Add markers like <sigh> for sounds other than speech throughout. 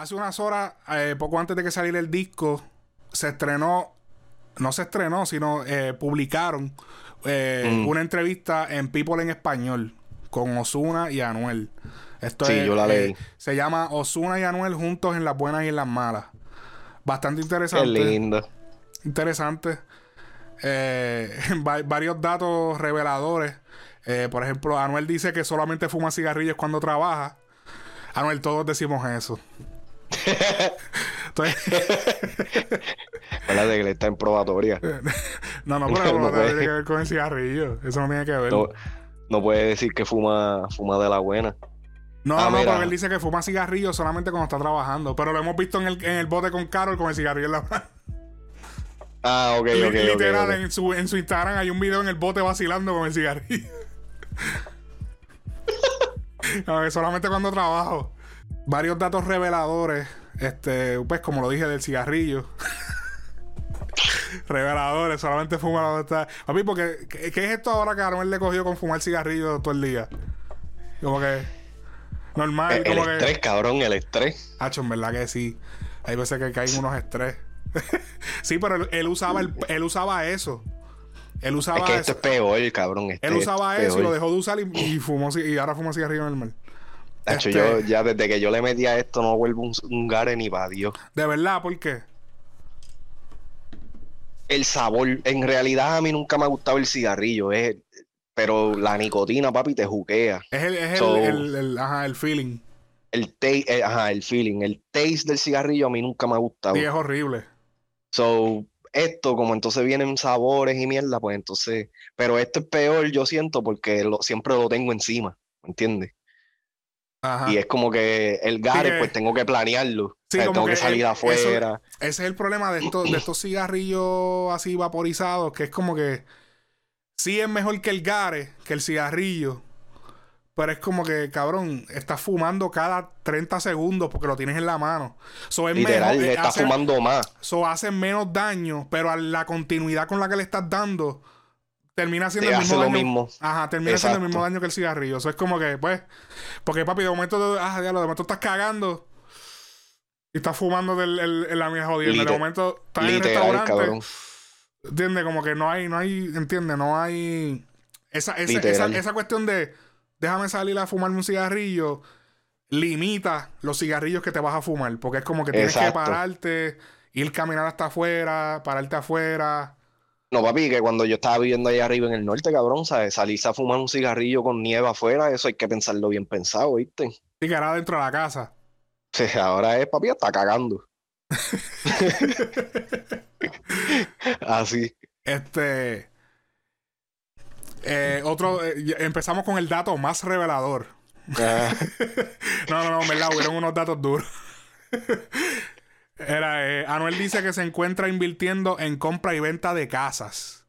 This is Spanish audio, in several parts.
hace unas horas, eh, poco antes de que saliera el disco, se estrenó, no se estrenó, sino eh, publicaron eh, Mm. una entrevista en People en Español con Osuna y Anuel. Esto Sí, es, yo la eh, leí. se llama Osuna y Anuel juntos en las buenas y en las malas. Bastante Qué interesante. lindo. Interesante. <laughs> Va- varios datos reveladores. Por ejemplo, Anuel dice que solamente fuma cigarrillos cuando trabaja. Anuel, todos decimos eso. Entonces, Acuérdate que él está en probatoria. no, no, pero <laughs> No no, puede. tiene que ver con el cigarrillo. Eso no tiene que ver. No, No, puede decir que fuma, fuma de la buena. no, Ah, no, mira. porque él dice que fuma cigarrillos solamente cuando está trabajando. Pero lo hemos visto en el, en el bote con Carol con el cigarrillo en la mano. Ah, ok, Li- ok, Literal, ok. En, su, en su Instagram hay un video en el bote vacilando con el cigarrillo. <laughs> No, solamente cuando trabajo. Varios datos reveladores. Este, pues como lo dije del cigarrillo. <laughs> reveladores, solamente fuma cuando está. Papi, porque ¿qué, qué es esto ahora que Anuel le cogió con fumar cigarrillo todo el día? Como que. Normal, El, el como que. estrés, cabrón, el estrés. Hacho, en verdad que sí. Hay veces que caen unos estrés. <laughs> sí, pero él, él usaba el- él usaba eso. Él usaba Es que eso. esto es peor, cabrón. Este, él usaba es eso y lo peor. dejó de usar y, y fumó y ahora fuma cigarrillo normal. Tacho, Este- yo ya desde que yo le metí a esto no vuelvo un, un gare ni para Dios. De verdad, ¿por qué? El sabor, en realidad a mí nunca me ha gustado el cigarrillo, es, pero la nicotina, papi, te juquea. Es el, es el, So- el- el- ajá, el feeling. El taste, ajá, el feeling, el taste del cigarrillo a mí nunca me ha gustado. Y es horrible. So, esto, como entonces vienen sabores y mierda, pues entonces, pero esto es peor, yo siento, porque lo- siempre lo tengo encima, ¿me entiendes? Ajá. Y es como que el gare, que- pues tengo que planearlo. Sí, O sea, como tengo que, que salir el- afuera. Ese es el problema de estos, de estos cigarrillos así vaporizados, que es como que sí es mejor que el gare, que el cigarrillo. Pero es como que, cabrón, estás fumando cada 30 segundos porque lo tienes en la mano. So, es Literal, mejor, le eh, está hace- fumando más. so, hace menos daño, pero a la continuidad con la que le estás dando, termina haciendo el mismo lo daño. mismo. Ajá, termina haciendo el Exacto. mismo daño que el cigarrillo. Eso es como que, pues, porque papi, de momento, ah, diablo, de momento estás cagando y estás fumando del, el, el- la mía jodiendo. De momento estás en el restaurante. ¿Entiendes? Como que no hay, no hay, ¿entiendes? No hay. Esa, esa, esa, cuestión de déjame salir a fumarme un cigarrillo limita los cigarrillos que te vas a fumar. Porque es como que tienes que Exacto. pararte, ir caminar hasta afuera, pararte afuera. No, papi, que cuando yo estaba viviendo allá arriba en el norte, cabrón, ¿sabes? Salirse a fumar un cigarrillo con nieve afuera, eso hay que pensarlo bien pensado, ¿viste? Y que era dentro de la casa. Sí, ahora es, papi, está cagando. <laughs> Así. Este. eh, otro. eh, empezamos con el dato más revelador. Ah, <laughs> No, no, no, verdad, hubieron unos datos duros. Era, eh, Anuel dice que se encuentra invirtiendo en compra y venta de casas.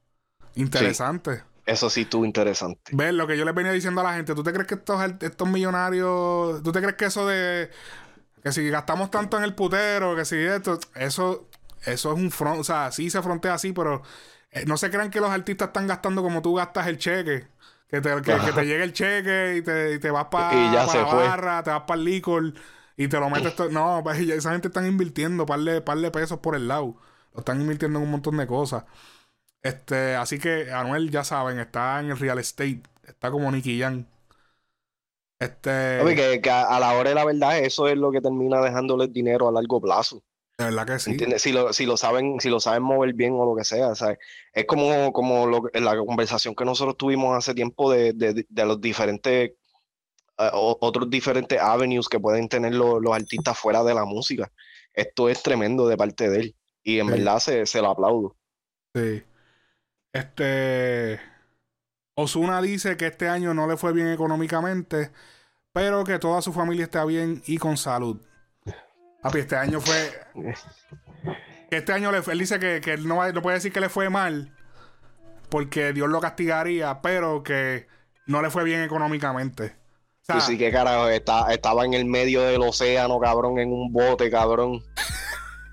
Interesante. eso sí estuvo interesante. Ver lo que yo les venía diciendo a la gente. ¿Tú te crees que estos, estos millonarios. ¿Tú te crees que eso de. Que si gastamos tanto en el putero, que si esto. Eso. Eso es un front. O sea, sí se frontea así, pero. eh, no se crean que los artistas están gastando como tú gastas el cheque. Que te, que, que te llegue el cheque y te, y te vas para se la barra, te vas para el licor y te lo metes. todo- No, pues, esa gente están invirtiendo par de, par de pesos por el lado. Lo están invirtiendo en un montón de cosas. Este, así que Anuel, ya saben, está en el real estate. Está como Nicky Jam. Este. Papi, que, que a, la hora de la verdad, eso es lo que termina dejándoles dinero a largo plazo. De verdad que sí. ¿Entiendes? Si lo, si lo saben, si lo saben mover bien o lo que sea, ¿sabes? Es como, como lo la conversación que nosotros tuvimos hace tiempo de, de- de los diferentes, eh, otros diferentes avenues que pueden tener lo- los artistas fuera de la música. Esto es tremendo de parte de él. Y en Sí. verdad se, se lo aplaudo. Sí. Este. Osuna dice que este año no le fue bien económicamente, pero que toda su familia está bien y con salud. Papi, este año fue. <laughs> Este año le él dice que, que él no, va- no puede decir que le fue mal, porque Dios lo castigaría, pero que no le fue bien económicamente. Tú sí que carajo, está- estaba en el medio del océano, cabrón, en un bote, cabrón,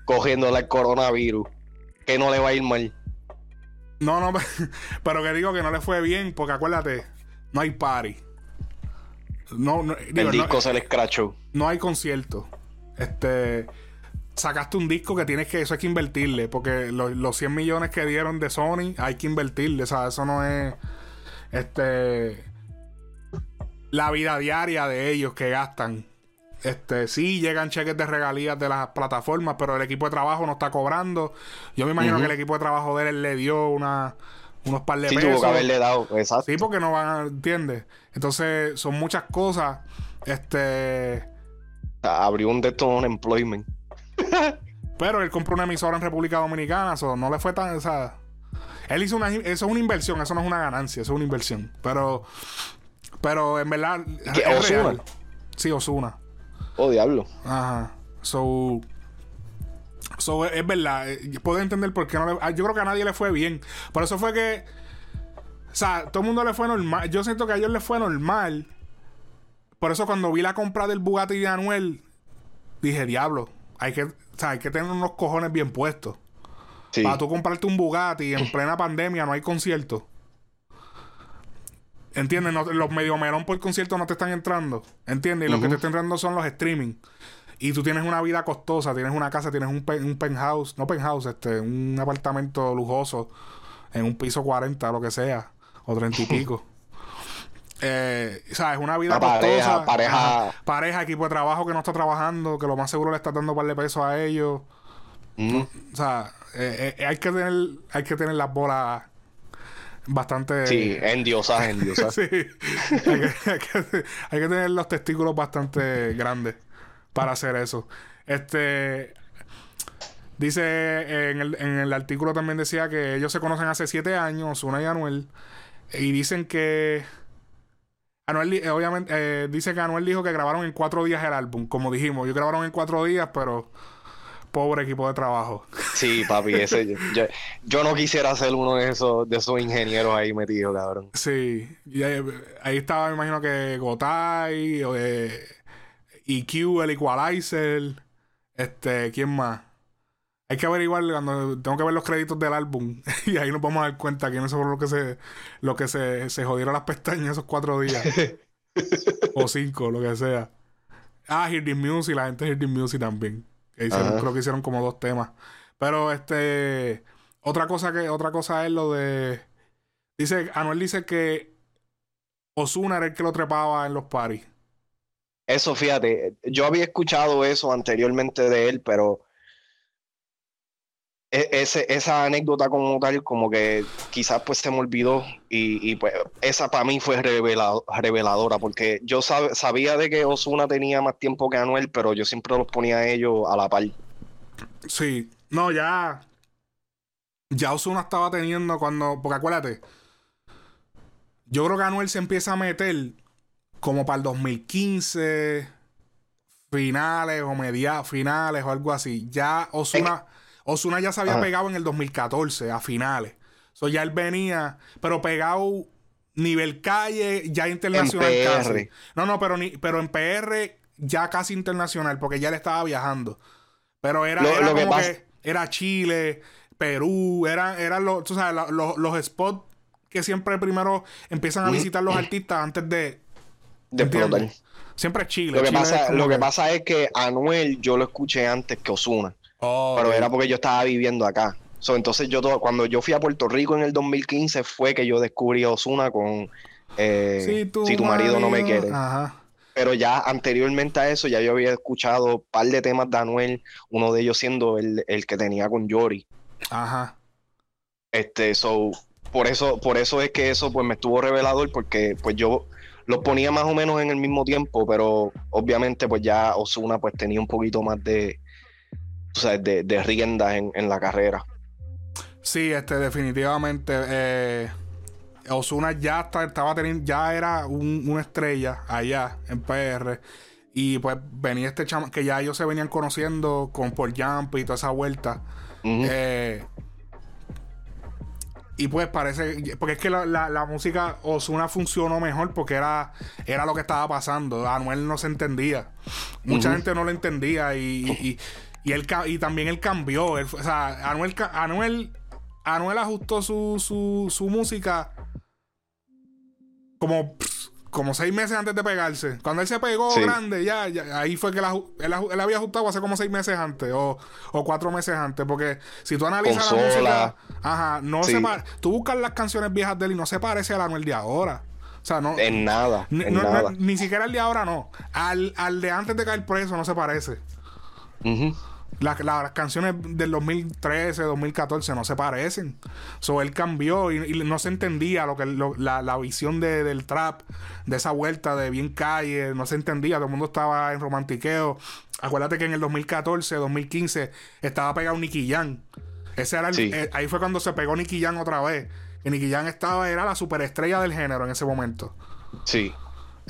cogiéndole el coronavirus. Que no le va a ir mal. no, no, <laughs> pero que digo que no le fue bien, porque acuérdate, no hay party. No, no, digo, El no- disco se le escrachó. no hay concierto. Este. Sacaste un disco que tienes que. Eso hay que invertirle. Porque los 100 millones que dieron de Sony hay que invertirle. O sea, eso no es. Este. La vida diaria de ellos que gastan. Este, sí llegan cheques de regalías de las plataformas, pero el equipo de trabajo no está cobrando. Yo me imagino que el equipo de trabajo de él le dio una, unos par de sí, pesos. tuvo que haberle dado, exacto. Sí, porque no van a, ¿entiendes? Entonces, son muchas cosas. Este. Abrió un de estos employment. <laughs> pero él compró una emisora en República Dominicana, eso no le fue tan. O sea, él hizo una. Eso es una inversión, eso no es una ganancia, eso es una inversión. Pero. Pero en verdad. ¿Qué, es Ozuna? real. Sí, Osuna. Oh, diablo. Ajá. So. So, es verdad. eh, Puedo entender por qué no le. ah, Yo creo que a nadie le fue bien. Por eso fue que. O sea, todo el mundo le fue normal. Yo siento que a ellos les fue normal. Por eso cuando vi la compra del Bugatti de Anuel, dije, diablo, hay que, o sea, hay que tener unos cojones bien puestos. Sí. Para tú comprarte un Bugatti en plena pandemia no hay concierto. ¿Entiendes? No- los medio melón por concierto no te están entrando. ¿Entiendes? Y los que te están entrando son los streaming. Y tú tienes una vida costosa, tienes una casa, tienes un, pe- un penthouse, no penthouse, este, un apartamento lujoso en un piso 40, lo que sea, o 30 y <laughs> pico. Eh, ¿Sabes? Una vida pareja, costosa. pareja. Ajá. pareja, equipo de trabajo que no está trabajando, que lo más seguro le estás dando un par de pesos a ellos. Mm. O sea, eh, eh, hay que tener, hay que tener las bolas bastante. Sí, endiosas, endiosas. <laughs> Sí. hay, que, hay que- hay que tener los testículos bastante grandes para hacer eso. Este. Dice en el, en el artículo también decía que ellos se conocen hace siete años, Una y Anuel. Y dicen que. Anuel, obviamente, eh, dice que Anuel dijo que grabaron en cuatro días el álbum. Como dijimos, ellos grabaron en cuatro días, pero. Pobre equipo de trabajo. Sí, papi, ese, yo, no quisiera ser uno de esos, de esos ingenieros ahí metidos, cabrón. Sí, y ahí, ahí estaba, me imagino que Gotay, o, eh, EQ, el Equalizer, este, ¿quién más? Hay que averiguar cuando tengo que ver los créditos del álbum <laughs> y ahí nos vamos a dar cuenta quiénes fueron los que se, lo que se, se jodieron las pestañas esos cuatro días <laughs> o cinco, lo que sea. Ah, Hear Music, la gente de Hear Music también. Que hicieron, Ajá. creo que hicieron como dos temas. Pero este, otra cosa que, otra cosa es lo de Dice, Anuel dice que Osuna era el que lo trepaba en los paris. Eso, fíjate, yo había escuchado eso anteriormente de él, pero ese, esa anécdota como tal, como que quizás pues se me olvidó y, y, pues esa para mí fue revelado- reveladora, porque yo sab- sabía de que Osuna tenía más tiempo que Anuel, pero yo siempre los ponía a ellos a la par. Sí. No, ya. Ya Osuna estaba teniendo cuando. Porque acuérdate. Yo creo que Anuel se empieza a meter como para el 2015. Finales o media finales o algo así. Ya Osuna. Osuna ya se había Ajá. pegado en el 2014, a finales. So ya él venía, pero pegado nivel calle, ya internacional En PR. casi. No, no, pero ni, pero en PR ya casi internacional, porque ya él estaba viajando. Pero era, Lo- era lo que como que era Chile, Perú, eran, eran los, tú sabes, los, los spots que siempre primero empiezan a visitar los artistas antes de. De explotar. Siempre es Chile. Lo que, Chile es pasa, como lo que pasa es que Anuel yo lo escuché antes que Osuna, Oh, pero era porque yo estaba viviendo acá. So, entonces yo todo- cuando yo fui a Puerto Rico en el 2015 fue que yo descubrí a Osuna con eh, Si tu, marido, no me quiere. Ajá. Pero ya anteriormente a eso ya yo había escuchado un par de temas de Anuel, uno de ellos siendo el, el que tenía con Yori. Ajá. Este, so, por eso, por eso es que eso pues me estuvo revelador, porque pues yo los ponía más o menos en el mismo tiempo, pero obviamente pues ya Osuna pues tenía un poquito más de, tú sabes, de, de riendas en, en la carrera. Sí, este, definitivamente. Eh, Osuna ya está- estaba teniendo, ya era un- una estrella allá en PR. Y pues venía este chama que ya ellos se venían conociendo con por Jump y toda esa vuelta. Eh, y pues parece, porque es que la, la- la música Osuna funcionó mejor porque era, era lo que estaba pasando. Anuel no se entendía. Mucha gente no lo entendía y, y, y él, y también él cambió. Él o sea, Anuel, Anuel, Anuel ajustó su, su, su música como, como seis meses antes de pegarse. Cuando él se pegó grande, ya, ya, ahí fue que él, él, había ajustado hace como seis meses antes o, o cuatro meses antes. Porque si tú analizas la música, ajá, no se Tú buscas las canciones viejas de él y no se parece a la de ahora. O sea, no. En nada. ni siquiera el de ahora no. Al, al de antes de caer preso no se parece. Las canciones del 2013, 2014 no se parecen. So, él cambió y, no se entendía lo que la, visión del trap, de esa vuelta de bien calle, no se entendía. Todo el mundo estaba en romantiqueo. Acuérdate que en el 2014, 2015 estaba pegado Nicky Jam. Ese era eh, ahí fue cuando se pegó Nicky Jam otra vez. Y Nicky Jam estaba, era la superestrella del género en ese momento. Sí.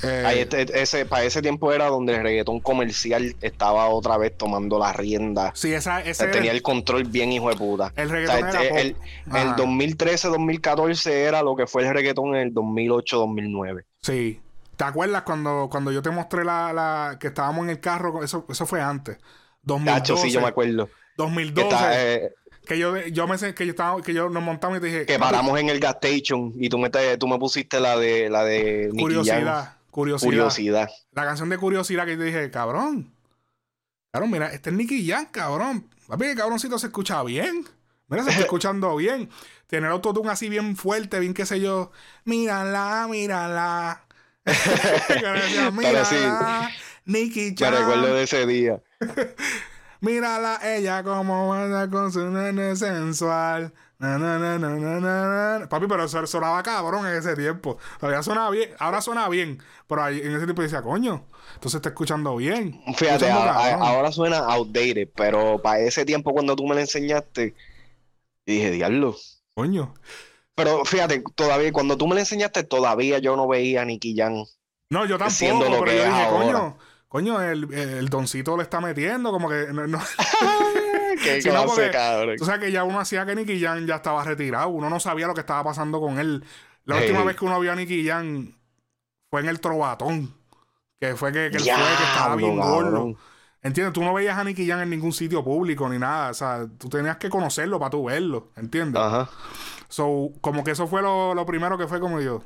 Eh, este, ese, para ese tiempo era donde el reggaetón comercial estaba otra vez tomando la rienda. Sí, esa, ese tenía el control bien hijo de puta. El reggaetón este, el, el 2013-2014 era lo que fue el reggaetón en el 2008-2009. Sí. ¿Te acuerdas cuando, cuando yo te mostré la, la, que estábamos en el carro? Eso, eso fue antes. 2012. sí, yo me acuerdo. 2012. Eh, que yo, yo me que yo estaba, que yo nos montamos y te dije. Que paramos en el gas station y tú me, tú me pusiste la de la de Curiosidad. Curiosidad. La canción de Curiosidad que yo dije, cabrón. Cabrón, mira, este es Nicky Jam, cabrón. Papi, el cabroncito se escucha bien. Mira, se está <laughs> escuchando bien. Tiene el autotune así bien fuerte, bien qué sé yo. Mírala, mírala. <laughs> <laughs> mírala. Nicky Jam. Me recuerdo de ese día. mírala, ella como anda con su nene sensual. Papi, pero eso sonaba cabrón en ese tiempo. Todavía sonaba bien. Ahora suena bien. Pero en ese tiempo decía, coño, entonces está escuchando bien. Fíjate, ahora, suena outdated. Pero para ese tiempo, cuando tú me lo enseñaste, dije, diablo. Coño. Pero fíjate, todavía, cuando tú me lo enseñaste, todavía yo no veía a Nicky Jan. No, yo tampoco. Lo pero yo dije, coño, coño, el, el, doncito le está metiendo, como que. No, <laughs> Qué clase, cabrón. Tú sabes que ya uno hacía que Nicky Jan ya estaba retirado. Uno no sabía lo que estaba pasando con él. La última vez que uno vio a Nicky Jan fue en el Trovatón. Que fue que, él fue, que estaba bien gordo. ¿Entiendes? Tú no veías a Nicky Jan en ningún sitio público ni nada. O sea, tú tenías que conocerlo para tú verlo. ¿Entiendes? Ajá. So, como que eso fue lo, lo, primero que fue como yo.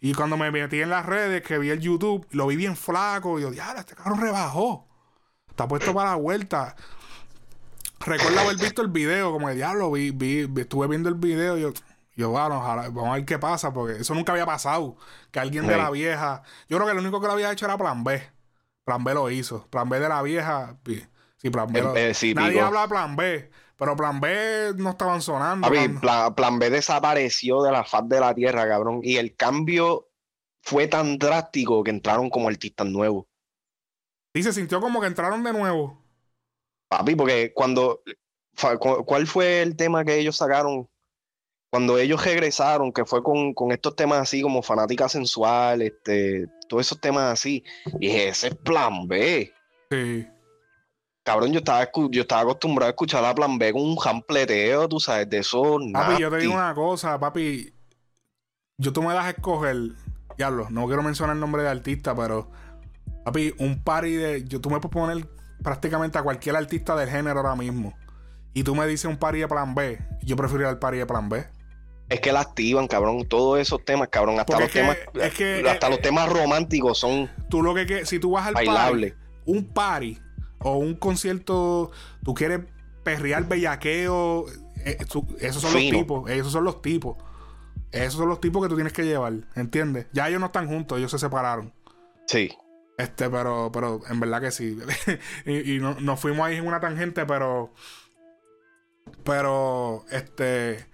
Y cuando me metí en las redes, que vi el YouTube, lo vi bien flaco. Y yo, diablo, este carro rebajó. Está puesto para la vuelta. Recuerdo haber visto el video, como de diablo, vi, vi, estuve viendo el video y yo, yo bueno, vamos a ver qué pasa, porque eso nunca había pasado. Que alguien de la vieja. Yo creo que lo único que lo había hecho era Plan B. Plan B lo hizo. Plan B de la vieja. Sí, Plan B. Eh, nadie habla de Plan B. Pero Plan B no estaban sonando. plan... plan B desapareció de la faz de la tierra, cabrón. Y el cambio fue tan drástico que entraron como artistas nuevos. Y se sintió como que entraron de nuevo. Papi, porque cuando. ¿Cuál fue el tema que ellos sacaron? Cuando ellos regresaron, que fue con, estos temas así como fanática sensual, este, todos esos temas así. Y ese es plan B. Sí. Cabrón, yo estaba, yo estaba acostumbrado a escuchar a plan B con un jampleteo, tú sabes, de eso. Papi, yo te digo una cosa, papi. Yo tú me das a escoger. Diablo, no quiero mencionar el nombre de artista, pero. Papi, un party de. Yo, tú me puedes poner prácticamente a cualquier artista del género ahora mismo. Y tú me dices un party de plan B, yo preferiría el party de plan B. Es que la activan, cabrón. Todos esos temas, cabrón. Hasta los temas. hasta los temas románticos son. Tú lo que, si tú vas al party, un party o un concierto, tú quieres perrear bellaqueo. Eh, esos son los tipos. Esos son los tipos. Esos son los tipos que tú tienes que llevar. ¿Entiendes? Ya ellos no están juntos, ellos se separaron. Sí. Este, pero, pero en verdad que sí. <laughs> y, no, nos fuimos ahí en una tangente, pero. Pero, este.